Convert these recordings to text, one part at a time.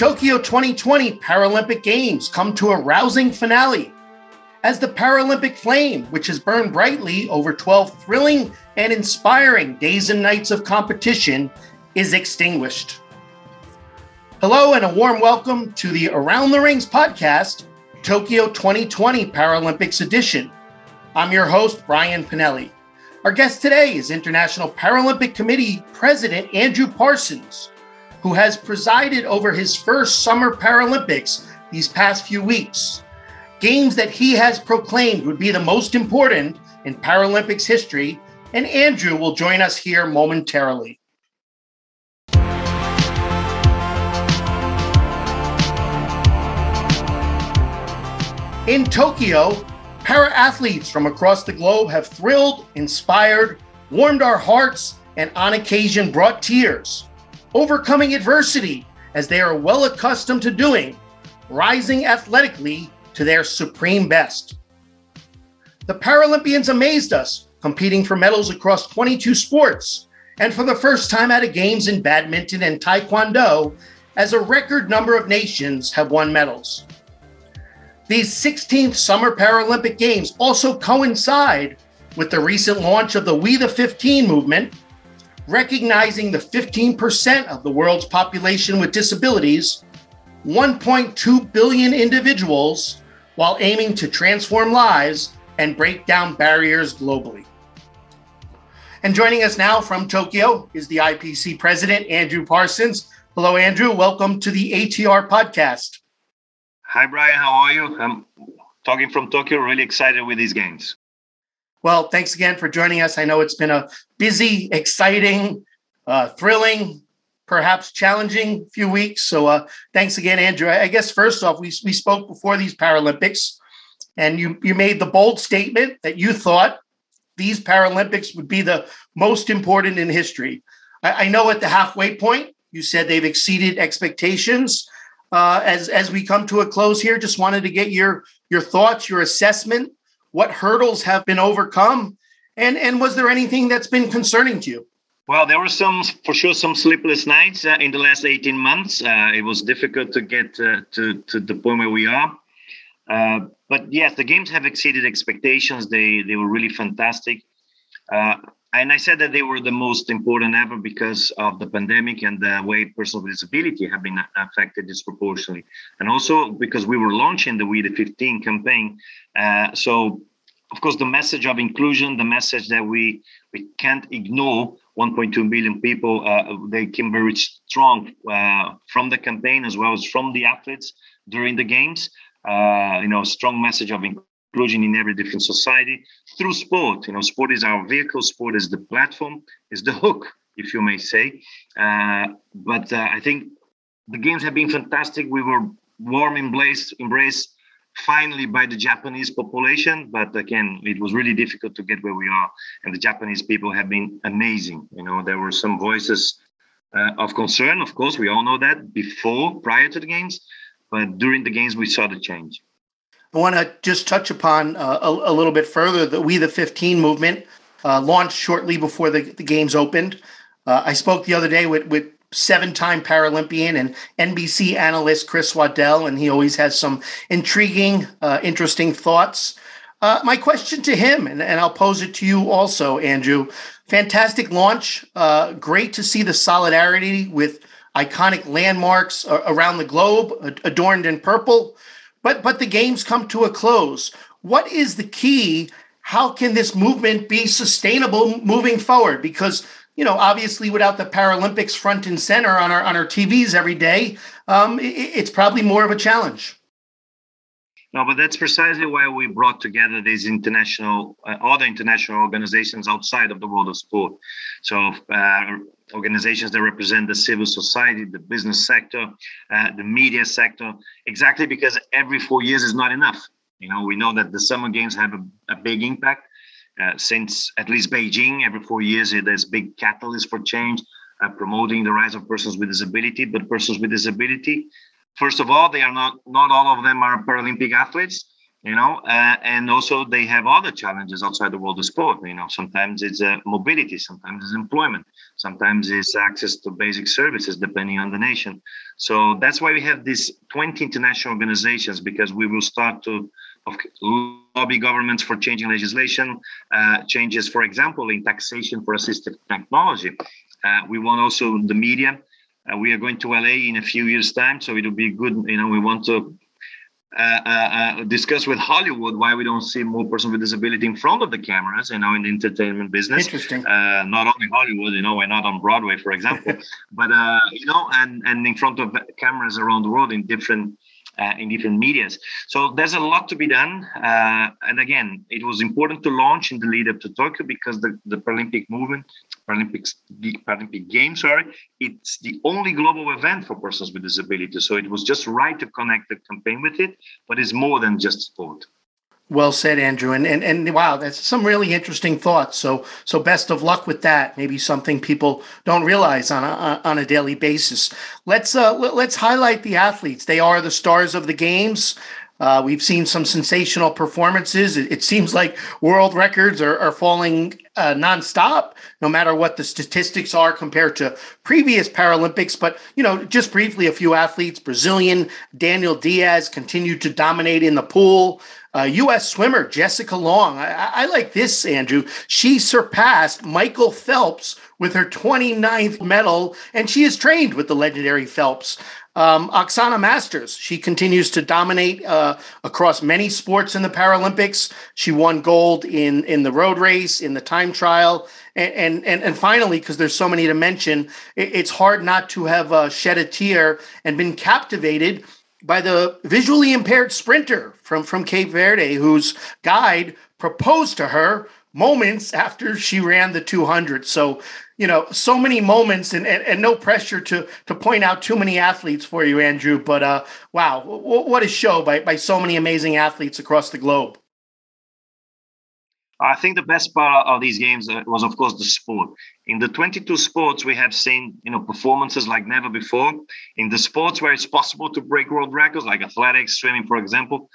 Tokyo 2020 Paralympic Games come to a rousing finale as the Paralympic flame, which has burned brightly over 12 thrilling and inspiring days and nights of competition, is extinguished. Hello, and a warm welcome to the Around the Rings podcast, Tokyo 2020 Paralympics edition. I'm your host, Brian Pinelli. Our guest today is International Paralympic Committee President Andrew Parsons, who has presided over his first Summer Paralympics these past few weeks. Games that he has proclaimed would be the most important in Paralympics history, and Andrew will join us here momentarily. In Tokyo, para athletes from across the globe have thrilled, inspired, warmed our hearts, and on occasion brought tears, overcoming adversity as they are well accustomed to doing, rising athletically to their supreme best. The Paralympians amazed us, competing for medals across 22 sports, and for the first time at a Games in badminton and taekwondo, as a record number of nations have won medals. These 16th Summer Paralympic Games also coincide with the recent launch of the We the 15 movement, recognizing the 15% of the world's population with disabilities, 1.2 billion individuals, while aiming to transform lives and break down barriers globally. And joining us now from Tokyo is the IPC president, Andrew Parsons. Hello, Andrew. Welcome to the ATR podcast. Hi, Brian. How are you? I'm talking from Tokyo. Really excited with these games. Well, thanks again for joining us. I know it's been a busy, exciting, uh, thrilling, perhaps challenging few weeks. So uh, thanks again, Andrew. I, guess first off, we, we spoke before these Paralympics, and you, you made the bold statement that you thought these Paralympics would be the most important in history. I, I know at the halfway point, you said they've exceeded expectations. Uh, as as we come to a close here, just wanted to get your your thoughts, your assessment. What hurdles have been overcome, and and was there anything that's been concerning to you? Well, there were some, for sure, some sleepless nights uh, in the last 18 months. Uh, it was difficult to get uh, to, to the point where we are. Uh, but yes, the games have exceeded expectations. They, they were really fantastic. And I said that they were the most important ever because of the pandemic and the way persons with disability have been affected disproportionately. And also because we were launching the We the 15 campaign. Uh, so, of course, the message of inclusion, the message that we, we can't ignore 1.2 million people. Uh, they came very strong uh, from the campaign as well as from the athletes during the games. Uh, you know, strong message of inclusion in every different society through sport. You know, sport is our vehicle. Sport is the platform, is the hook, if you may say. Uh, but uh, I think the games have been fantastic. We were warm embraced, embraced finally by the Japanese population. But again, it was really difficult to get where we are. And the Japanese people have been amazing. You know, there were some voices uh, of concern, of course, we all know that before, prior to the games. But during the games, we saw the change. I want to just touch upon uh, a, a, little bit further the We the 15 movement uh, launched shortly before the, the games opened. Uh, I spoke the other day with, with seven time Paralympian and NBC analyst Chris Waddell, and he always has some intriguing, uh, interesting thoughts. Uh, my question to him, and, and, I'll pose it to you also, Andrew. Fantastic launch. Uh, great to see the solidarity with iconic landmarks around the globe adorned in purple. But but the games come to a close. What is the key? How can this movement be sustainable moving forward? Because you know, obviously, without the Paralympics front and center on our on our TVs every day, um, it, it's probably more of a challenge. No, but that's precisely why we brought together these international, uh, other international organizations outside of the world of sport. So, uh, organizations that represent the civil society, the business sector, uh, the media sector, exactly because every four years is not enough. You know, we know that the summer games have a, a big impact. Uh, since at least Beijing, every four years, there's big catalyst for change, uh, promoting the rights of persons with disability. But persons with disability, first of all, they are not not all of them are Paralympic athletes. You know, uh, and also they have other challenges outside the world of sport. You know, sometimes it's uh, mobility, sometimes it's employment, sometimes it's access to basic services, depending on the nation. So that's why we have these 20 international organizations because we will start to lobby governments for changing legislation, uh, changes, for example, in taxation for assistive technology. Uh, we want also the media. Uh, we are going to LA in a few years' time, so it'll be good. You know, we want to uh, uh, uh, discuss with Hollywood why we don't see more persons with disability in front of the cameras, you know, in the entertainment business. Interesting. Uh, not only Hollywood, you know, we're not on Broadway, for example, but uh, you know, and and in front of cameras around the world in different uh, in different medias. So there's a lot to be done. Uh, and again, it was important to launch in the lead up to Tokyo because the, the Paralympic movement, Paralympics, Paralympic Games, sorry, it's the only global event for persons with disabilities. So it was just right to connect the campaign with it, but it's more than just sport. Well said, Andrew. And, and and wow, that's some really interesting thoughts. So so best of luck with that. Maybe something people don't realize on a on a daily basis. Let's uh let's highlight the athletes. They are the stars of the games. Uh, we've seen some sensational performances. It, it seems like world records are, are falling uh, nonstop, no matter what the statistics are compared to previous Paralympics. But, you know, just briefly, a few athletes Brazilian Daniel Dias continued to dominate in the pool. Uh, U.S. swimmer Jessica Long. I, I, like this, Andrew. She surpassed Michael Phelps with her 29th medal, and she is trained with the legendary Phelps. Um, Oksana Masters, she continues to dominate uh, across many sports in the Paralympics. She won gold in, in the road race, in the time trial. And, and, and finally, because there's so many to mention, it, it's hard not to have uh, shed a tear and been captivated by the visually impaired sprinter from, from Cape Verde, whose guide proposed to her moments after she ran the 200. So, you know, so many moments and, and, and no pressure to to point out too many athletes for you, Andrew. But uh, wow, what a show by, by so many amazing athletes across the globe. I think the best part of these games uh, was, of course, the sport. In the 22 sports, we have seen you know performances like never before. In the sports where it's possible to break world records, like athletics, swimming, for example,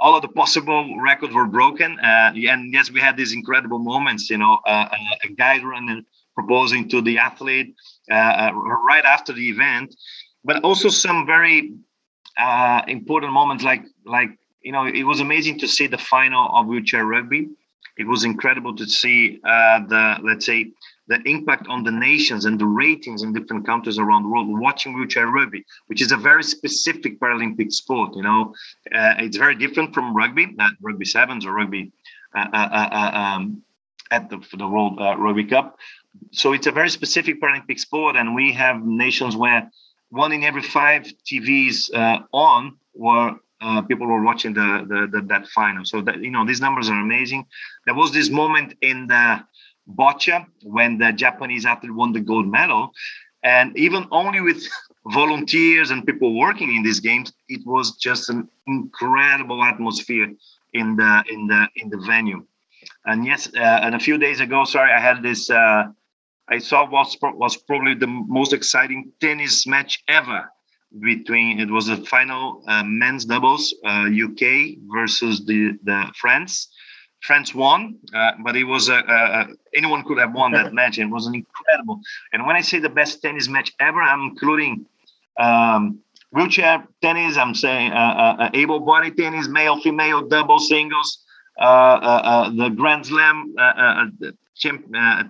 all of the possible records were broken. Uh, and yes, we had these incredible moments. You know, uh, uh a guy running, proposing to the athlete uh, uh, right after the event, but also some very important moments, like like you know, it was amazing to see the final of wheelchair rugby. It was incredible to see uh, the, let's say, the impact on the nations and the ratings in different countries around the world watching wheelchair rugby, which is a very specific Paralympic sport. You know, uh, it's very different from rugby, not rugby sevens or rugby uh, uh, uh, uh um, at the, the World Rugby Cup. So it's a very specific Paralympic sport, and we have nations where one in every five TVs on were uh, people were watching the, the, the, that final. So that you know these numbers are amazing. There was this moment in the boccia when the Japanese athlete won the gold medal, and even only with volunteers and people working in these games, it was just an incredible atmosphere in the in the in the venue. And yes, uh, and a few days ago, sorry, I had this. Uh, I saw was was probably the most exciting tennis match ever between it was the final uh, men's doubles uh, UK versus the the France. France won, uh, but it was a, a, anyone could have won that match. It was an incredible. And when I say the best tennis match ever, I'm including um, wheelchair tennis. I'm saying uh, uh, uh, able body tennis, male, female, double, singles, the Grand Slam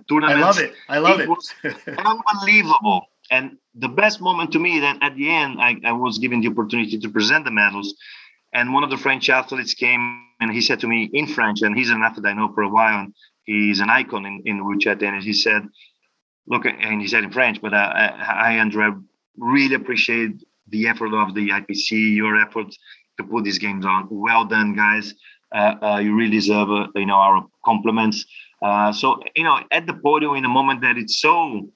tournament. I love it. I love it. It was unbelievable. And the best moment to me that at the end I, I was given the opportunity to present the medals and one of the french athletes came and he said to me in french and he's an athlete i know for a while and he's an icon in, in wheelchair And he said look and he said in french but uh, i andre really appreciate the effort of the ipc your effort to put these games on. Well done guys. Uh, uh, you really deserve uh, you know our compliments. Uh, so you know at the podium in a moment that it's so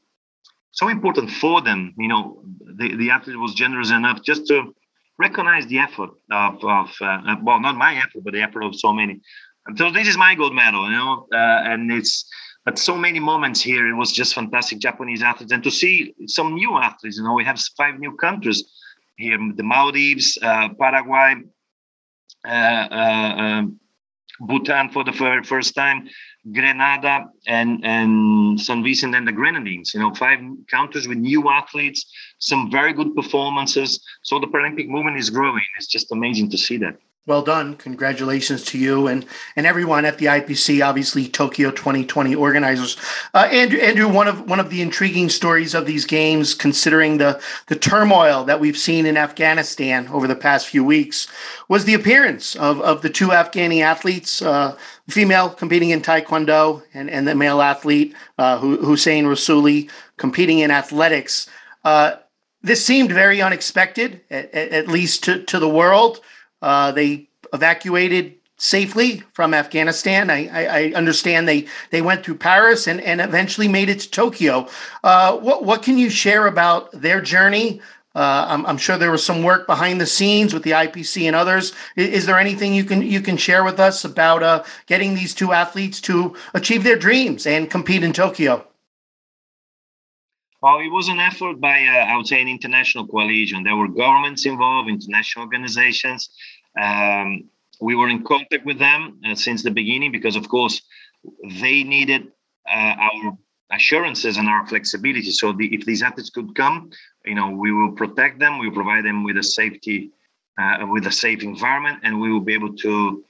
so important for them. You know, the, the athlete was generous enough just to recognize the effort of, of uh, well, not my effort, but the effort of so many. And so this is my gold medal, you know, uh, and it's, but so many moments here. It was just fantastic Japanese athletes, and to see some new athletes. You know, we have five new countries here: the Maldives, uh, Paraguay, uh, um, Bhutan for the very first time, Grenada and and San Vicente and the Grenadines. You know, five countries with new athletes, some very good performances. So the Paralympic movement is growing. It's just amazing to see that. Well done. Congratulations to you and, and everyone at the IPC, obviously Tokyo 2020 organizers. Uh, Andrew, Andrew, one of one of the intriguing stories of these games, considering the, the turmoil that we've seen in Afghanistan over the past few weeks, was the appearance of, of the two Afghani athletes, uh, female competing in Taekwondo and, and the male athlete, uh, Hossein Rasouli, competing in athletics. Uh, this seemed very unexpected, at, at least to, to the world. Uh, they evacuated safely from Afghanistan. I, I, I, understand they, they went through Paris and, and eventually made it to Tokyo. Uh, what, what can you share about their journey? Uh, I'm, I'm, sure there was some work behind the scenes with the IPC and others. Is, is there anything you can you can share with us about uh, getting these two athletes to achieve their dreams and compete in Tokyo? Well, it was an effort by, uh, I would say, an international coalition. There were governments involved, international organizations, um, we were in contact with them uh, since the beginning because, of course, they needed uh, our assurances and our flexibility. So the, if these athletes could come, you know, we will protect them. We will provide them with a safety, uh, with a safe environment, and we will be able to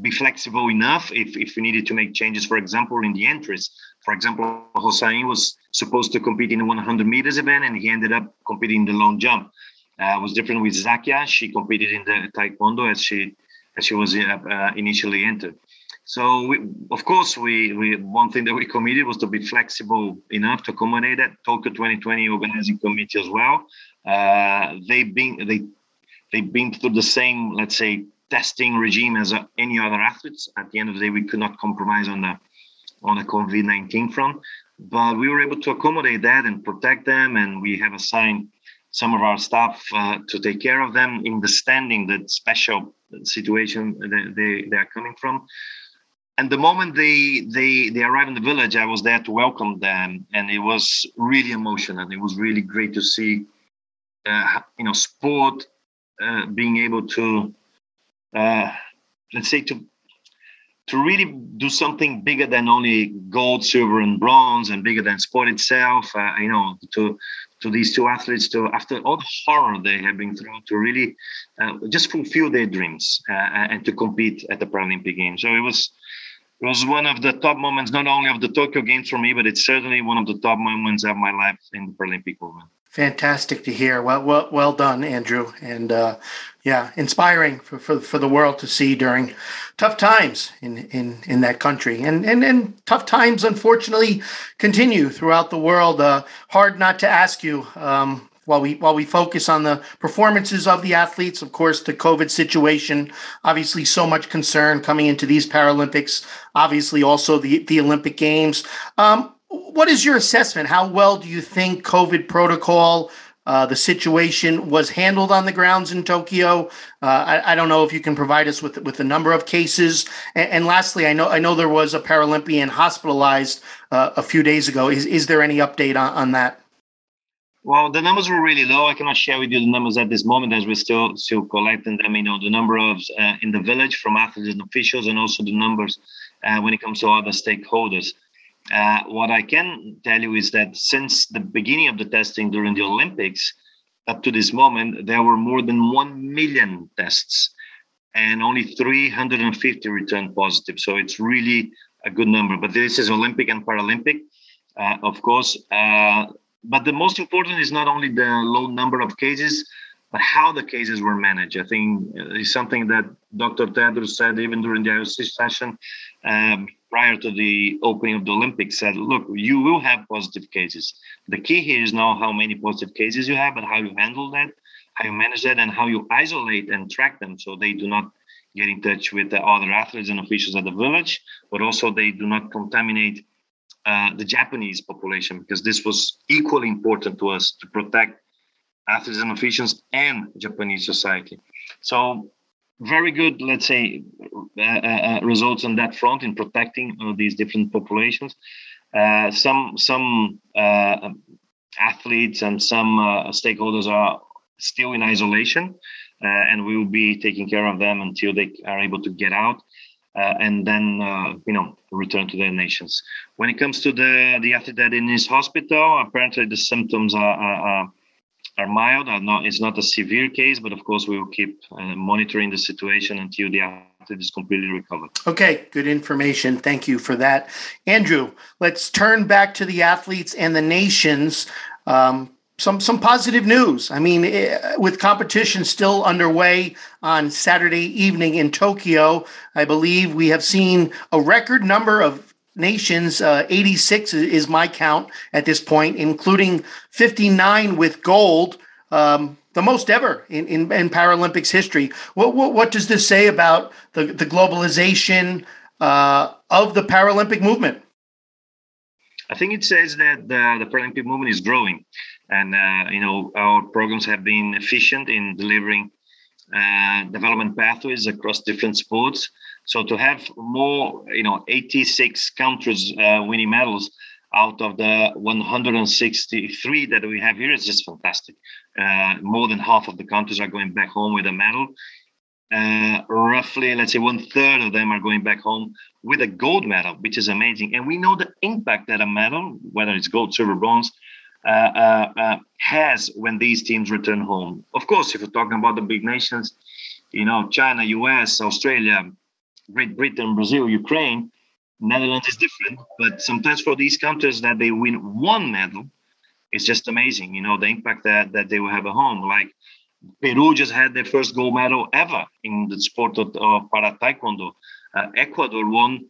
be flexible enough if, if we needed to make changes, for example, in the entries. For example, Hossein was supposed to compete in the 100 meters event, and he ended up competing in the long jump. Uh, was different with Zakia. She competed in the Taekwondo as she as she was uh, uh, initially entered. So we, of course, we, we one thing that we committed was to be flexible enough to accommodate that. Tokyo 2020 organizing committee as well. Uh, they've been they they've been through the same, let's say, testing regime as any other athletes. At the end of the day, we could not compromise on the on the COVID-19 front, but we were able to accommodate that and protect them, and we have assigned some of our staff uh, to take care of them, understanding the special situation that they, they are coming from. And the moment they, they they arrived in the village, I was there to welcome them, and it was really emotional. It was really great to see, uh, you know, sport uh, being able to, uh, let's say, to to really do something bigger than only gold, silver, and bronze, and bigger than sport itself. Uh, you know, to to these two athletes to after all the horror they have been through to really uh, just fulfill their dreams uh, and to compete at the Paralympic Games. So it was it was one of the top moments, not only of the Tokyo Games for me, but it's certainly one of the top moments of my life in the Paralympic movement. Fantastic to hear. Well, well, well done, Andrew, and uh, yeah, inspiring for, for, for the world to see during tough times in, in, in that country. And, and, and tough times, unfortunately, continue throughout the world. Uh, hard not to ask you, um, while we while we focus on the performances of the athletes, of course, the COVID situation, obviously so much concern coming into these Paralympics, obviously also the, the Olympic Games. Um, what is your assessment? How well do you think COVID protocol uh, the situation was handled on the grounds in Tokyo. Uh, I, I, don't know if you can provide us with with the number of cases. And, and lastly, I know I know there was a Paralympian hospitalized uh, a few days ago. Is is there any update on, on that? Well, the numbers were really low. I cannot share with you the numbers at this moment as we're still still collecting them. You know, the number of uh, in the village from athletes and officials, and also the numbers uh, when it comes to other stakeholders. Uh, what I can tell you is that since the beginning of the testing during the Olympics, up to this moment, there were more than 1 million tests and only 350 returned positive. So it's really a good number. But this is Olympic and Paralympic, uh, of course. Uh, but the most important is not only the low number of cases, but how the cases were managed. I think is something that Dr. Tedros said even during the IOC session. Um, prior to the opening of the Olympics said, look, you will have positive cases. The key here is not how many positive cases you have, but how you handle that, how you manage that, and how you isolate and track them so they do not get in touch with the other athletes and officials at the village, but also they do not contaminate uh, the Japanese population because this was equally important to us to protect athletes and officials and Japanese society. So very good, let's say, uh, uh, uh, results on that front in protecting uh, these different populations. Uh, some some uh, athletes and some stakeholders are still in isolation. and we will be taking care of them until they are able to get out. And then you know return to their nations. When it comes to the the athlete that in his hospital, apparently the symptoms are, are, are mild. Are not it's not a severe case, but of course we will keep uh, monitoring the situation until the athlete is completely recovered. Okay, good information. Thank you for that, Andrew. Let's turn back to the athletes and the nations. Um, some some positive news. I mean, eh, with competition still underway on Saturday evening in Tokyo, I believe we have seen a record number of nations. Uh, 86 is my count at this point, including 59 with gold, um, the most ever in, in, in Paralympics history. What, what, what does this say about the the globalization uh, of the Paralympic movement? I think it says that the, the Paralympic movement is growing and uh, you know our programs have been efficient in delivering uh, development pathways across different sports. So to have more, you know, 86 countries uh, winning medals out of the 163 that we have here is just fantastic. Uh, more than half of the countries are going back home with a medal. Uh, roughly, let's say one third of them are going back home with a gold medal, which is amazing. And we know the impact that a medal, whether it's gold, silver, bronze, uh, uh, uh, has when these teams return home. Of course, if we're talking about the big nations, you know, China, US, Australia, Great Britain, Brazil, Ukraine, Netherlands is different. But sometimes for these countries that they win one medal, it's just amazing. You know, the impact that, that they will have at home. Like Peru just had their first gold medal ever in the sport of, of para taekwondo. Uh, Ecuador won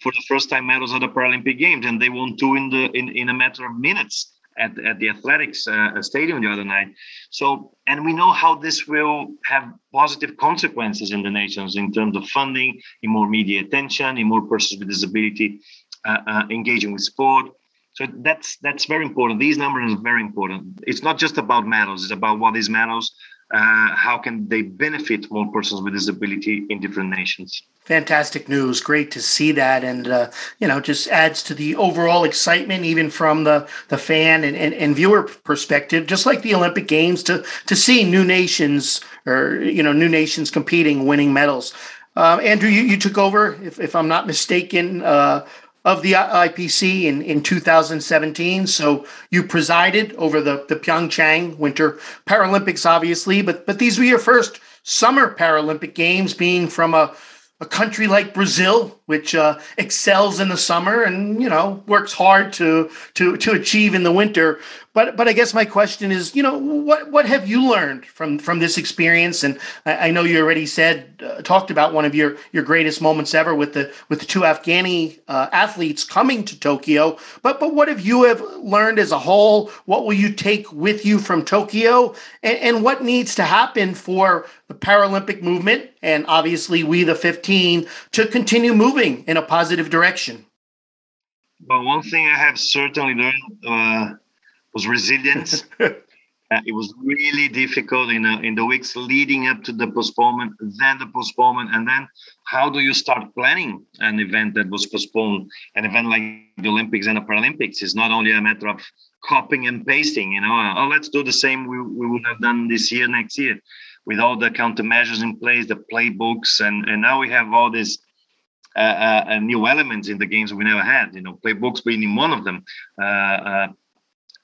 for the first time medals at the Paralympic Games, and they won two in the in, in a matter of minutes at, at the athletics uh, stadium the other night. So, and we know how this will have positive consequences in the nations in terms of funding, in more media attention, in more persons with disability uh, uh, engaging with sport. So that's that's very important. These numbers are very important. It's not just about medals; it's about what these medals uh, how can they benefit more persons with disability in different nations? Fantastic news. Great to see that. And uh, you know just adds to the overall excitement even from the the fan and, and, and, viewer perspective just like the olympic games to to see new nations or you know new nations competing winning medals. Uh, andrew you, you took over if, if i'm not mistaken. Uh, of the IPC in, in 2017. So you presided over the, the Pyeongchang Winter Paralympics, obviously, but but these were your first summer Paralympic Games, being from a a country like Brazil, which uh, excels in the summer and you know works hard to to to achieve in the winter. But but I guess my question is, you know, what what have you learned from from this experience? And I, I know you already said uh, talked about one of your your greatest moments ever with the with the two Afghani uh, athletes coming to Tokyo. But but what have you have learned as a whole? What will you take with you from Tokyo? And, and what needs to happen for the Paralympic movement and obviously we the 15 to continue moving in a positive direction? Well, one thing I have certainly learned uh, was resilience. uh, it was really difficult in, uh, in the weeks leading up to the postponement, then the postponement, and then how do you start planning an event that was postponed? An event like the Olympics and the Paralympics is not only a matter of copying and pasting, you know, oh, let's do the same we, we would have done this year, next year, with all the countermeasures in place, the playbooks, and, and now we have all these uh, uh, new elements in the games we never had. You know, playbooks being one of them. Uh, uh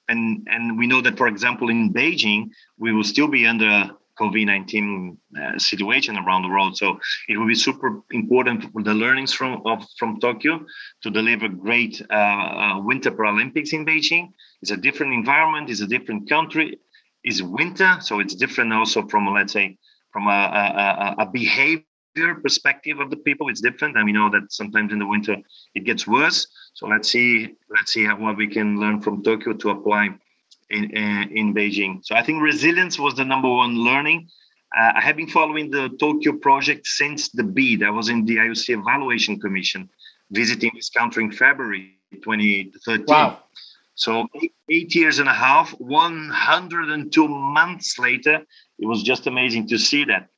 and and we know that, for example, in Beijing, we will still be under a COVID-19 uh, situation around the world. So it will be super important for the learnings from of, from Tokyo to deliver great uh, uh, Winter Paralympics in Beijing. It's a different environment. It's a different country. It's winter, so it's different also from let's say from a, a, a behavior perspective of the people. It's different, and we know that sometimes in the winter it gets worse. So let's see, let's see how, what we can learn from Tokyo to apply in uh, in Beijing. So I think resilience was the number one learning. Uh, I have been following the Tokyo project since the bid. I was in the IOC Evaluation Commission, visiting this country in February 2013. Wow. So eight, eight, years and a half, 102 months later, it was just amazing to see that.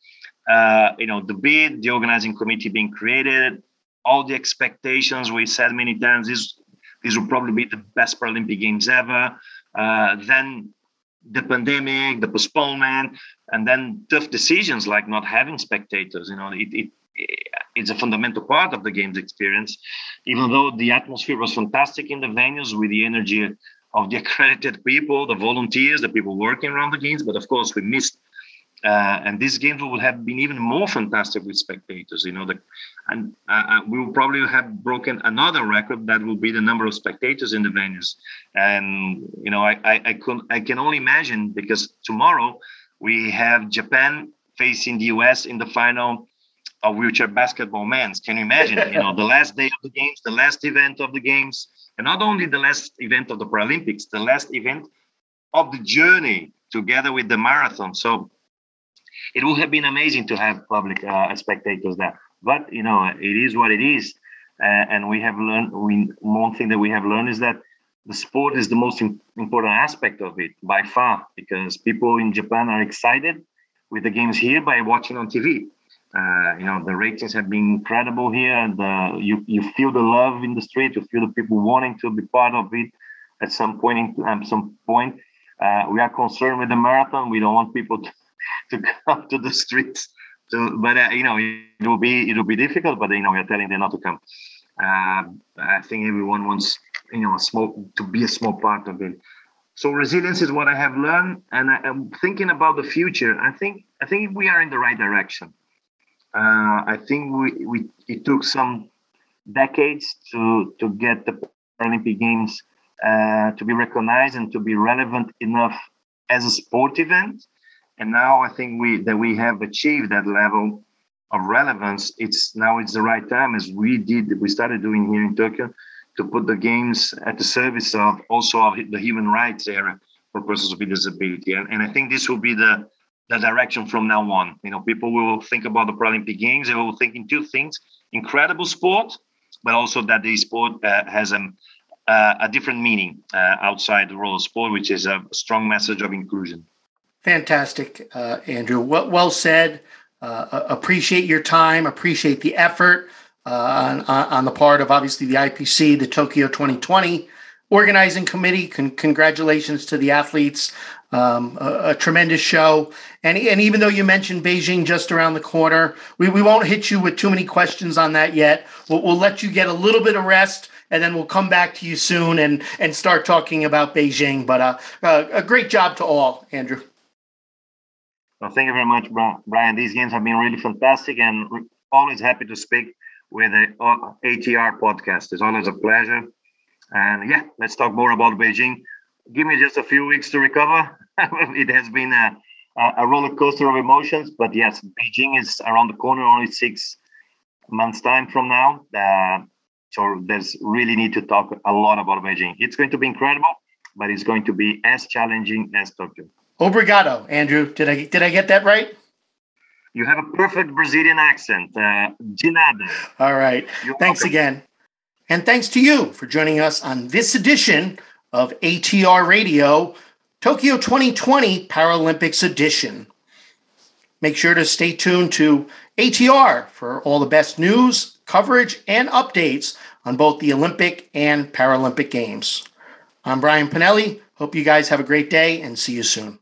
Uh, you know, the bid, the organizing committee being created, all the expectations. We said many times this this will probably be the best Paralympic Games ever. Uh, then the pandemic, the postponement, and then tough decisions like not having spectators. You know, it, it it's a fundamental part of the game's experience. Even though the atmosphere was fantastic in the venues with the energy of the accredited people, the volunteers, the people working around the games, but of course we missed. Uh, and these games will have been even more fantastic with spectators. You know, the, and uh, uh, we will probably have broken another record that will be the number of spectators in the venues. And you know, I I, I, I can only imagine because tomorrow we have Japan facing the US in the final of wheelchair basketball men's. Can you imagine? you know, the last day of the games, the last event of the games, and not only the last event of the Paralympics, the last event of the journey together with the marathon. So it would have been amazing to have public uh, spectators there. But you know, it is what it is, uh, and we have learned. We one thing that we have learned is that the sport is the most important aspect of it by far because people in Japan are excited with the games here by watching on TV. Uh, you know the ratings have been incredible here. You you feel the love in the street. You feel the people wanting to be part of it. At some point, in, at some point, uh, we are concerned with the marathon. We don't want people to, to go come to the streets. But uh, you know it will be it will be difficult. But you know we are telling them not to come. Uh, I think everyone wants you know a small to be a small part of it. So resilience is what I have learned, and I, am thinking about the future. I think I think we are in the right direction uh, I think we, we it took some decades to to get the Paralympic Games uh, to be recognized and to be relevant enough as a sport event. And now I think we that we have achieved that level of relevance. It's now it's the right time as we did we started doing here in Tokyo to put the games at the service of also of the human rights area for persons with disability. And, and I think this will be the the direction from now on. You know, people will think about the Paralympic Games. They will think in two things: incredible sport, but also that the sport uh, has a, uh, a different meaning uh, outside the role of sport, which is a strong message of inclusion. Fantastic, uh, Andrew. Well, well said. Uh, appreciate your time. Appreciate the effort uh, on, on the part of obviously the IPC, the Tokyo 2020 organizing committee. Con- congratulations to the athletes. Um, a, a, tremendous show. And, and even though you mentioned Beijing just around the corner, we, we won't hit you with too many questions on that yet. We'll, we'll let you get a little bit of rest and then we'll come back to you soon and, and start talking about Beijing. But uh, uh, a great job to all, Andrew. Thank you very much, Brian. These games have been really fantastic and always happy to speak with the ATR podcast. It's always a pleasure. And yeah, let's talk more about Beijing. Give me just a few weeks to recover. it has been a, a roller coaster of emotions, but yes, Beijing is around the corner, only six months' time from now. Uh, so there's really need to talk a lot about Beijing. It's going to be incredible, but it's going to be as challenging as Tokyo. Obrigado, Andrew. Did I did I get that right? You have a perfect Brazilian accent. Uh, de nada. All right. You're Thanks welcome. again. And thanks to you for joining us on this edition of ATR Radio, Tokyo 2020 Paralympics Edition. Make sure to stay tuned to ATR for all the best news, coverage, and updates on both the Olympic and Paralympic Games. I'm Brian Pinelli. Hope you guys have a great day and see you soon.